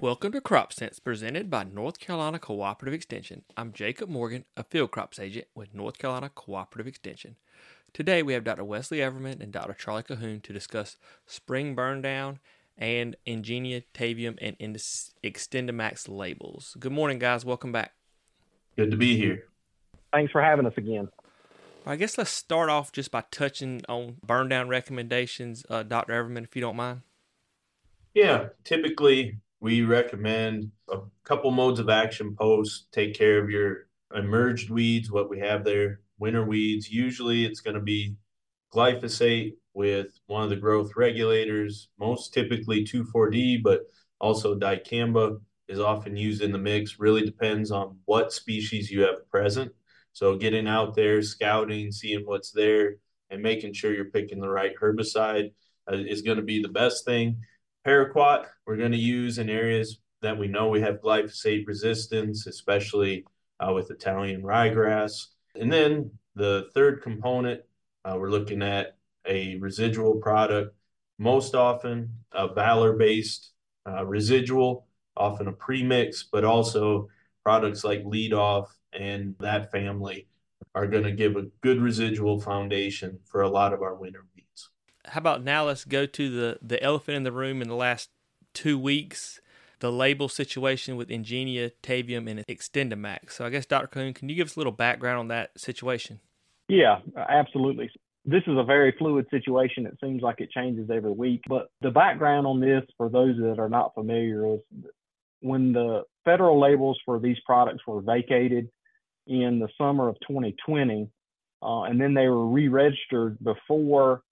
Welcome to Crop Sense, presented by North Carolina Cooperative Extension. I'm Jacob Morgan, a field crops agent with North Carolina Cooperative Extension. Today we have Dr. Wesley Everman and Dr. Charlie Cahoon to discuss spring burn down and Engenia, Tavium, and XtendiMax labels. Good morning, guys. Welcome back. Good to be here. Thanks for having us again. I guess let's start off just by touching on burn down recommendations, uh, Dr. Everman, if you don't mind. Yeah, typically we recommend a couple modes of action post, take care of your emerged weeds, what we have there, winter weeds. Usually it's going to be glyphosate with one of the growth regulators, most typically 2,4-D, but also dicamba is often used in the mix. Really depends on what species you have present. So getting out there, scouting, seeing what's there, and making sure you're picking the right herbicide uh, is going to be the best thing. Paraquat, we're going to use in areas that we know we have glyphosate resistance, especially uh, with Italian ryegrass. And then the third component, uh, we're looking at a residual product, most often a Valor based uh, residual, often a premix, but also products like Lead Off and that family are going to give a good residual foundation for a lot of our winter weeds. How about now let's go to the, the elephant in the room in the last two weeks the label situation with Engenia, Tavium, and XtendiMax. So I guess Dr. Cahoon, can you give us a little background on that situation? Yeah, absolutely. This is a very fluid situation. It seems like it changes every week. But the background on this, for those that are not familiar, is when the federal labels for these products were vacated in the summer of 2020, uh, and then they were re-registered before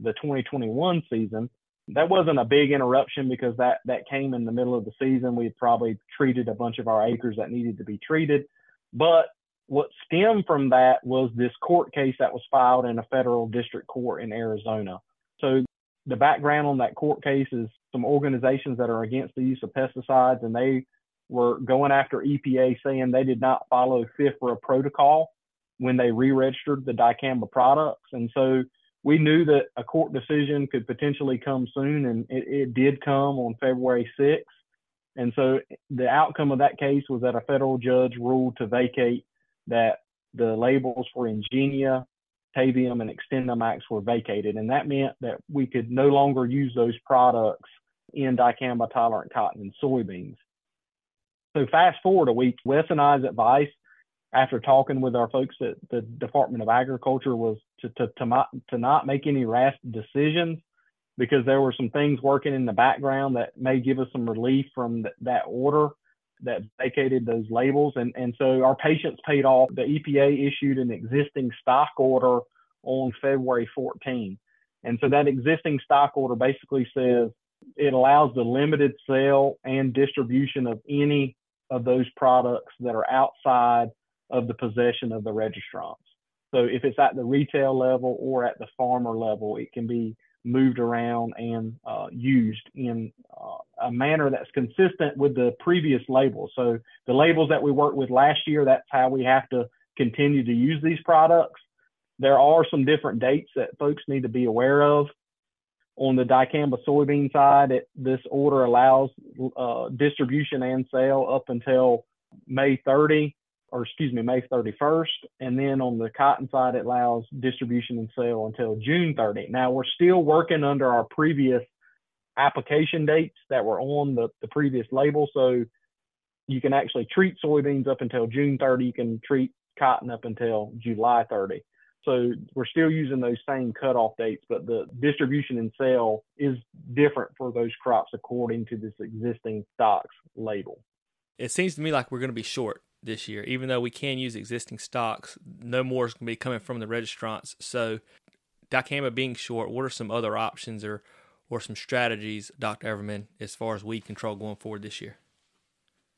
the 2021 season. That wasn't a big interruption because that that came in the middle of the season. We probably treated a bunch of our acres that needed to be treated, but what stemmed from that was this court case that was filed in a federal district court in Arizona. So the background on that court case is some organizations that are against the use of pesticides, and they were going after EPA saying they did not follow FIFRA protocol when they re-registered the dicamba products. And so we knew that a court decision could potentially come soon, and it, it did come on February 6th. And so the outcome of that case was that a federal judge ruled to vacate that the labels for Engenia, Tavium, and XtendiMax were vacated. And that meant that we could no longer use those products in dicamba tolerant cotton and soybeans. So fast forward a week, Wes and I's advice after talking with our folks at the Department of Agriculture was to, to, to, not, to not make any rash decisions because there were some things working in the background that may give us some relief from th- that order that vacated those labels. And, and so our patience paid off. The EPA issued an existing stock order on February 14. And so that existing stock order basically says it allows the limited sale and distribution of any of those products that are outside of the possession of the registrants. So if it's at the retail level or at the farmer level, it can be moved around and uh, used in uh, a manner that's consistent with the previous labels. So the labels that we worked with last year, that's how we have to continue to use these products. There are some different dates that folks need to be aware of. On the dicamba soybean side, it, this order allows uh, distribution and sale up until May 30 or excuse me, May 31st. And then on the cotton side, it allows distribution and sale until June 30. Now we're still working under our previous application dates that were on the, the previous label. So you can actually treat soybeans up until June 30. You can treat cotton up until July 30. So we're still using those same cutoff dates, but the distribution and sale is different for those crops according to this existing stocks label. It seems to me like we're going to be short this year, even though we can use existing stocks. No more is going to be coming from the registrants. So, dicamba being short, what are some other options or or some strategies, Dr. Everman, as far as weed control going forward this year?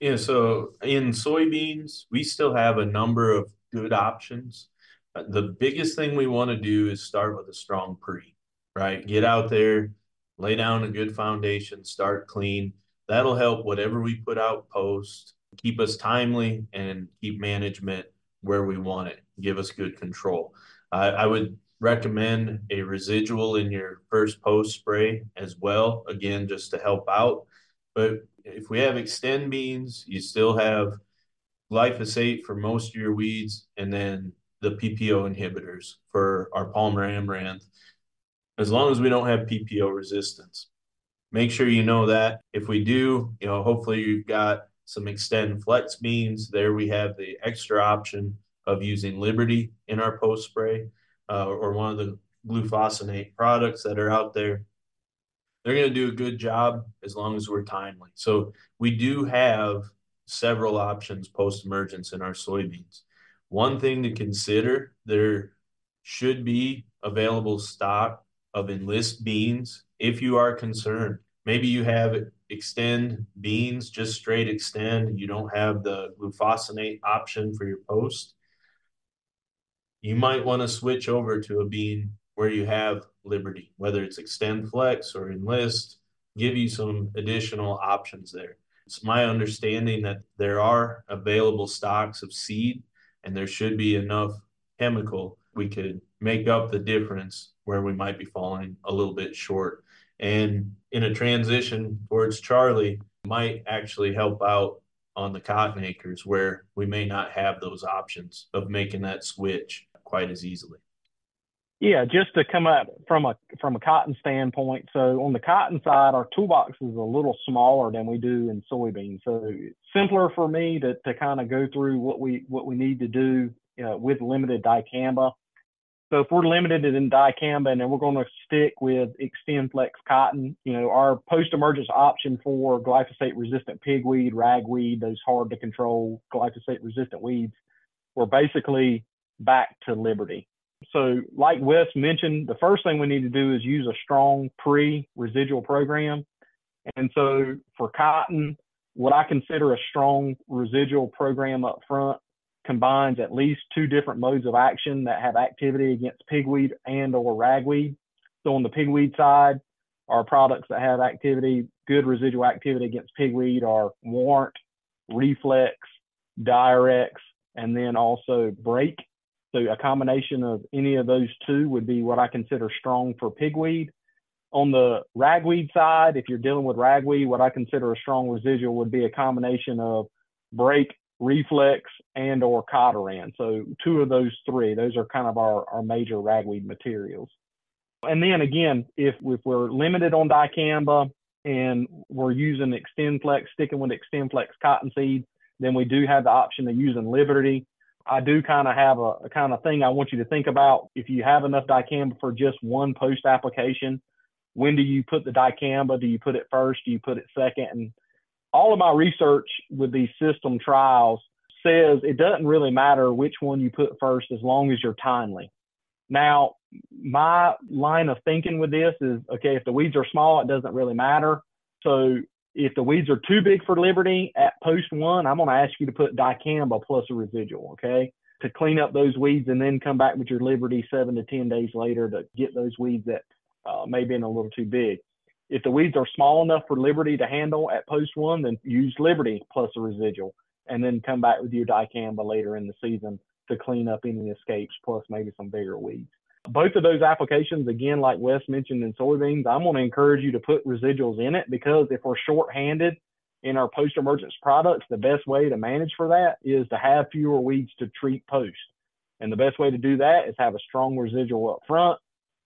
Yeah, so in soybeans, we still have a number of good options. Uh, the biggest thing we want to do is start with a strong pre, right? Get out there, lay down a good foundation, start clean. That'll help whatever we put out post keep us timely and keep management where we want it, give us good control. Uh, I would recommend a residual in your first post spray as well, again, just to help out. But if we have Xtend beans, you still have glyphosate for most of your weeds, and then the PPO inhibitors for our Palmer amaranth, as long as we don't have PPO resistance. Make sure you know that. If we do, you know, hopefully you've got some XtendFlex beans. There we have the extra option of using Liberty in our post spray uh, or one of the glufosinate products that are out there. They're going to do a good job as long as we're timely. So we do have several options post emergence in our soybeans. One thing to consider there should be available stock of enlist beans if you are concerned. Maybe you have Xtend beans, just straight Xtend. you don't have the glufosinate option for your post. You might want to switch over to a bean where you have Liberty, whether it's XtendFlex or Enlist, give you some additional options there. It's my understanding that there are available stocks of seed and there should be enough chemical we could make up the difference where we might be falling a little bit short. And in a transition towards Charlie, might actually help out on the cotton acres where we may not have those options of making that switch quite as easily. Yeah, just to come up from a from a cotton standpoint. So on the cotton side, our toolbox is a little smaller than we do in soybeans. So simpler for me to, to kind of go through what we what we need to do you know, with limited dicamba. So if we're limited in dicamba and we're going to stick with XtendFlex cotton, you know, our post-emergence option for glyphosate-resistant pigweed, ragweed, those hard to control glyphosate-resistant weeds, we're basically back to Liberty. So, like Wes mentioned, the first thing we need to do is use a strong pre-residual program. And so, for cotton, what I consider a strong residual program up front combines at least two different modes of action that have activity against pigweed and or ragweed. So on the pigweed side, our products that have activity, good residual activity against pigweed are Warrant, Reflex, Direx, and then also Brake. So a combination of any of those two would be what I consider strong for pigweed. On the ragweed side, if you're dealing with ragweed, what I consider a strong residual would be a combination of Brake, Reflex, and or Cotoran. So two of those three, those are kind of our, our major ragweed materials. And then again, if, if we're limited on dicamba and we're using XtendFlex, sticking with XtendFlex cottonseed, then we do have the option of using Liberty I do kind of have a, a kind of thing I want you to think about. If you have enough dicamba for just one post application, when do you put the dicamba? Do you put it first? Do you put it second? And all of my research with these system trials says it doesn't really matter which one you put first as long as you're timely. Now, my line of thinking with this is okay, if the weeds are small, it doesn't really matter. So if the weeds are too big for Liberty at post one, I'm going to ask you to put dicamba plus a residual, okay, to clean up those weeds and then come back with your Liberty seven to 10 days later to get those weeds that uh, may be a little too big. If the weeds are small enough for Liberty to handle at post one, then use Liberty plus a residual and then come back with your dicamba later in the season to clean up any escapes plus maybe some bigger weeds. Both of those applications, again, like Wes mentioned in soybeans, I'm going to encourage you to put residuals in it because if we're short-handed in our post-emergence products, the best way to manage for that is to have fewer weeds to treat post. And the best way to do that is have a strong residual up front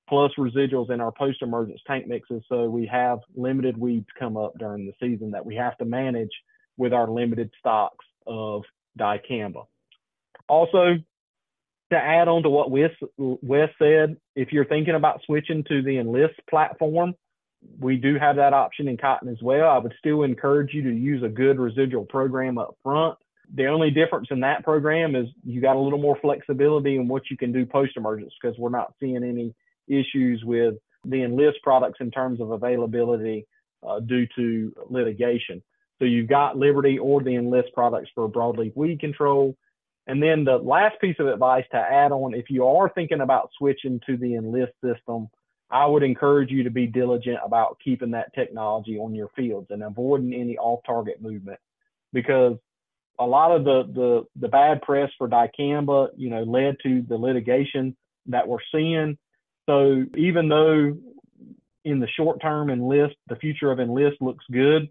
plus residuals in our post-emergence tank mixes so we have limited weeds come up during the season that we have to manage with our limited stocks of dicamba. Also, to add on to what Wes, Wes said, if you're thinking about switching to the Enlist platform, we do have that option in cotton as well. I would still encourage you to use a good residual program up front. The only difference in that program is you got a little more flexibility in what you can do post emergence because we're not seeing any issues with the Enlist products in terms of availability uh, due to litigation. So you've got Liberty or the Enlist products for broadleaf weed control. And then the last piece of advice to add on, if you are thinking about switching to the Enlist system, I would encourage you to be diligent about keeping that technology on your fields and avoiding any off-target movement, because a lot of the the the bad press for dicamba, you know, led to the litigation that we're seeing. So even though in the short term enlist, the future of enlist looks good,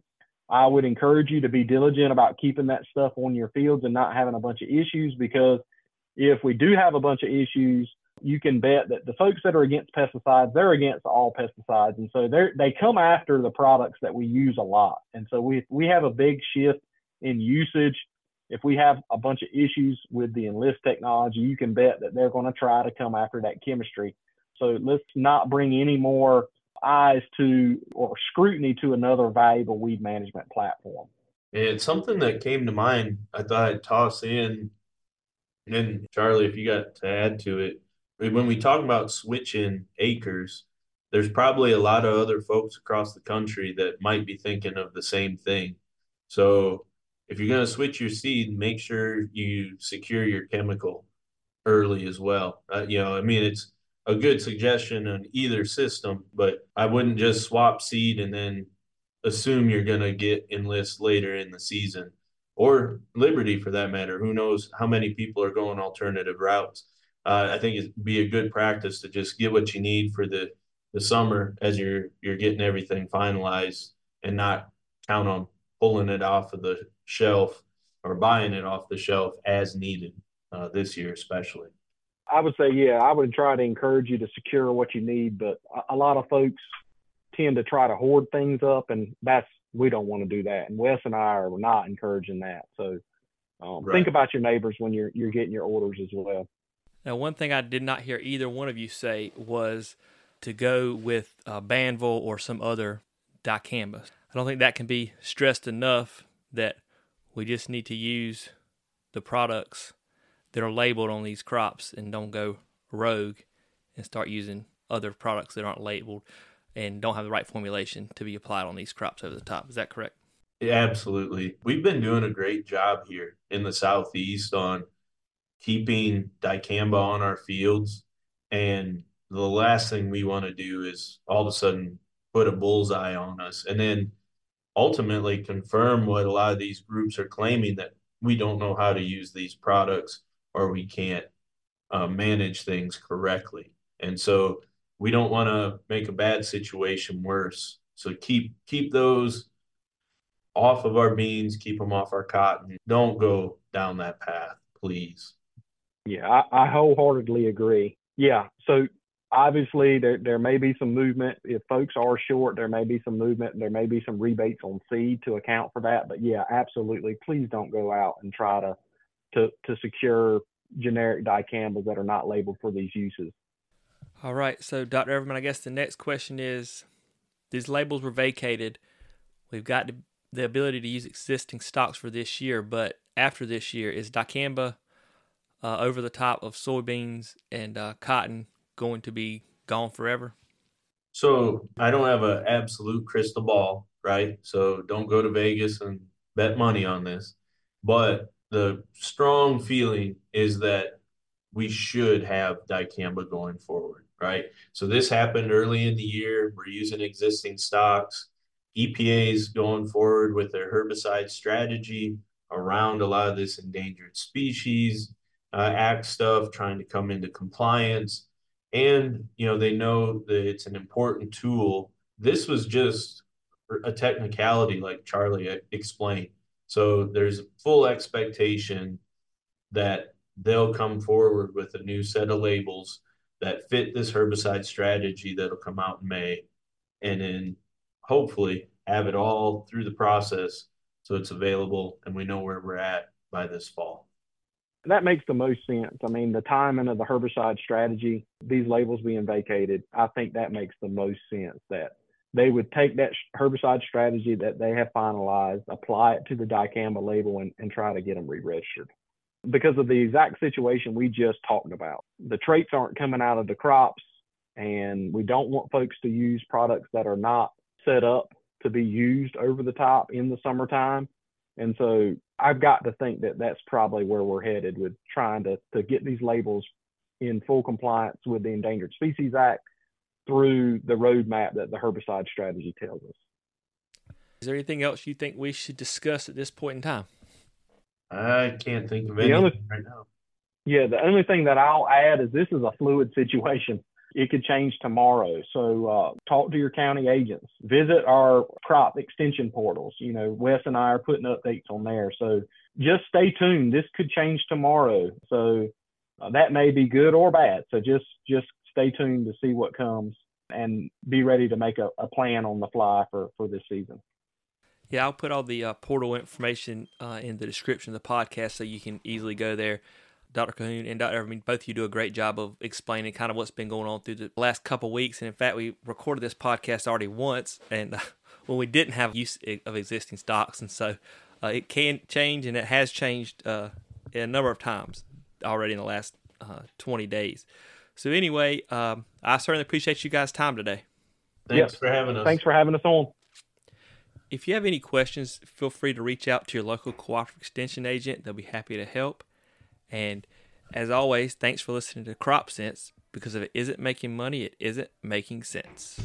I would encourage you to be diligent about keeping that stuff on your fields and not having a bunch of issues because if we do have a bunch of issues, you can bet that the folks that are against pesticides, they're against all pesticides. And so they they come after the products that we use a lot. And so we, we have a big shift in usage. If we have a bunch of issues with the enlist technology, you can bet that they're going to try to come after that chemistry. So let's not bring any more eyes to or scrutiny to another valuable weed management platform. It's something that came to mind. I thought I'd toss in, and Charlie, if you got to add to it, when we talk about switching acres, there's probably a lot of other folks across the country that might be thinking of the same thing. So if you're going to switch your seed, make sure you secure your chemical early as well. Uh, you know, I mean, it's a good suggestion on either system, but I wouldn't just swap seed and then assume you're going to get enlist later in the season or Liberty for that matter. Who knows how many people are going alternative routes? Uh, I think it'd be a good practice to just get what you need for the the summer as you're you're getting everything finalized and not count on pulling it off of the shelf or buying it off the shelf as needed uh, this year especially. I would say, yeah, I would try to encourage you to secure what you need, but a, a lot of folks tend to try to hoard things up, and that's we don't want to do that. And Wes and I are not encouraging that. So um, right. think about your neighbors when you're you're getting your orders as well. Now, one thing I did not hear either one of you say was to go with uh, Banvel or some other dicamba. I don't think that can be stressed enough that we just need to use the products that are labeled on these crops and don't go rogue and start using other products that aren't labeled and don't have the right formulation to be applied on these crops over the top. Is that correct? Yeah, absolutely. We've been doing a great job here in the southeast on keeping dicamba on our fields and the last thing we want to do is all of a sudden put a bullseye on us and then ultimately confirm what a lot of these groups are claiming that we don't know how to use these products or we can't uh, manage things correctly. And so we don't want to make a bad situation worse. So keep keep those off of our beans, keep them off our cotton. Don't go down that path, please. Yeah, I, I wholeheartedly agree. Yeah, so obviously there there may be some movement if folks are short. There may be some movement. There may be some rebates on seed to account for that. But yeah, absolutely, please don't go out and try to to, to secure generic dicambas that are not labeled for these uses. All right. So, Dr. Everman, I guess the next question is these labels were vacated. We've got the ability to use existing stocks for this year, but after this year, is dicamba uh, over the top of soybeans and uh, cotton going to be gone forever? So, I don't have an absolute crystal ball, right? So, don't go to Vegas and bet money on this. But the strong feeling is that we should have dicamba going forward, right? So this happened early in the year. We're using existing stocks. EPA's going forward with their herbicide strategy around a lot of this endangered species uh, act stuff, trying to come into compliance. And, you know, they know that it's an important tool. This was just a technicality, like Charlie explained. So there's full expectation that they'll come forward with a new set of labels that fit this herbicide strategy that'll come out in May, and then hopefully have it all through the process so it's available and we know where we're at by this fall. That makes the most sense. I mean, the timing of the herbicide strategy, these labels being vacated, I think that makes the most sense that they would take that herbicide strategy that they have finalized, apply it to the dicamba label, and, and try to get them re-registered. Because of the exact situation we just talked about, the traits aren't coming out of the crops, and we don't want folks to use products that are not set up to be used over the top in the summertime. And so I've got to think that that's probably where we're headed with trying to, to get these labels in full compliance with the Endangered Species Act through the roadmap that the herbicide strategy tells us. Is there anything else you think we should discuss at this point in time? I can't think of anything only, right now. Yeah, the only thing that I'll add is this is a fluid situation. It could change tomorrow. So uh, talk to your county agents. Visit our crop extension portals. You know, Wes and I are putting updates on there. So just stay tuned. This could change tomorrow. So uh, that may be good or bad. So just just stay tuned to see what comes and be ready to make a, a plan on the fly for, for this season. Yeah, I'll put all the uh, portal information uh, in the description of the podcast so you can easily go there. Dr. Cahoon and Dr. Everman, both of you do a great job of explaining kind of what's been going on through the last couple weeks. And in fact, we recorded this podcast already once, and uh, when we didn't have use of existing stocks, and so uh, it can change, and it has changed uh, a number of times already in the last uh, 20 days. So anyway, um, I certainly appreciate you guys' time today. Thanks for having us. Thanks for having us on. If you have any questions, feel free to reach out to your local cooperative extension agent. They'll be happy to help. And as always, thanks for listening to Crop Sense because if it isn't making money, it isn't making sense.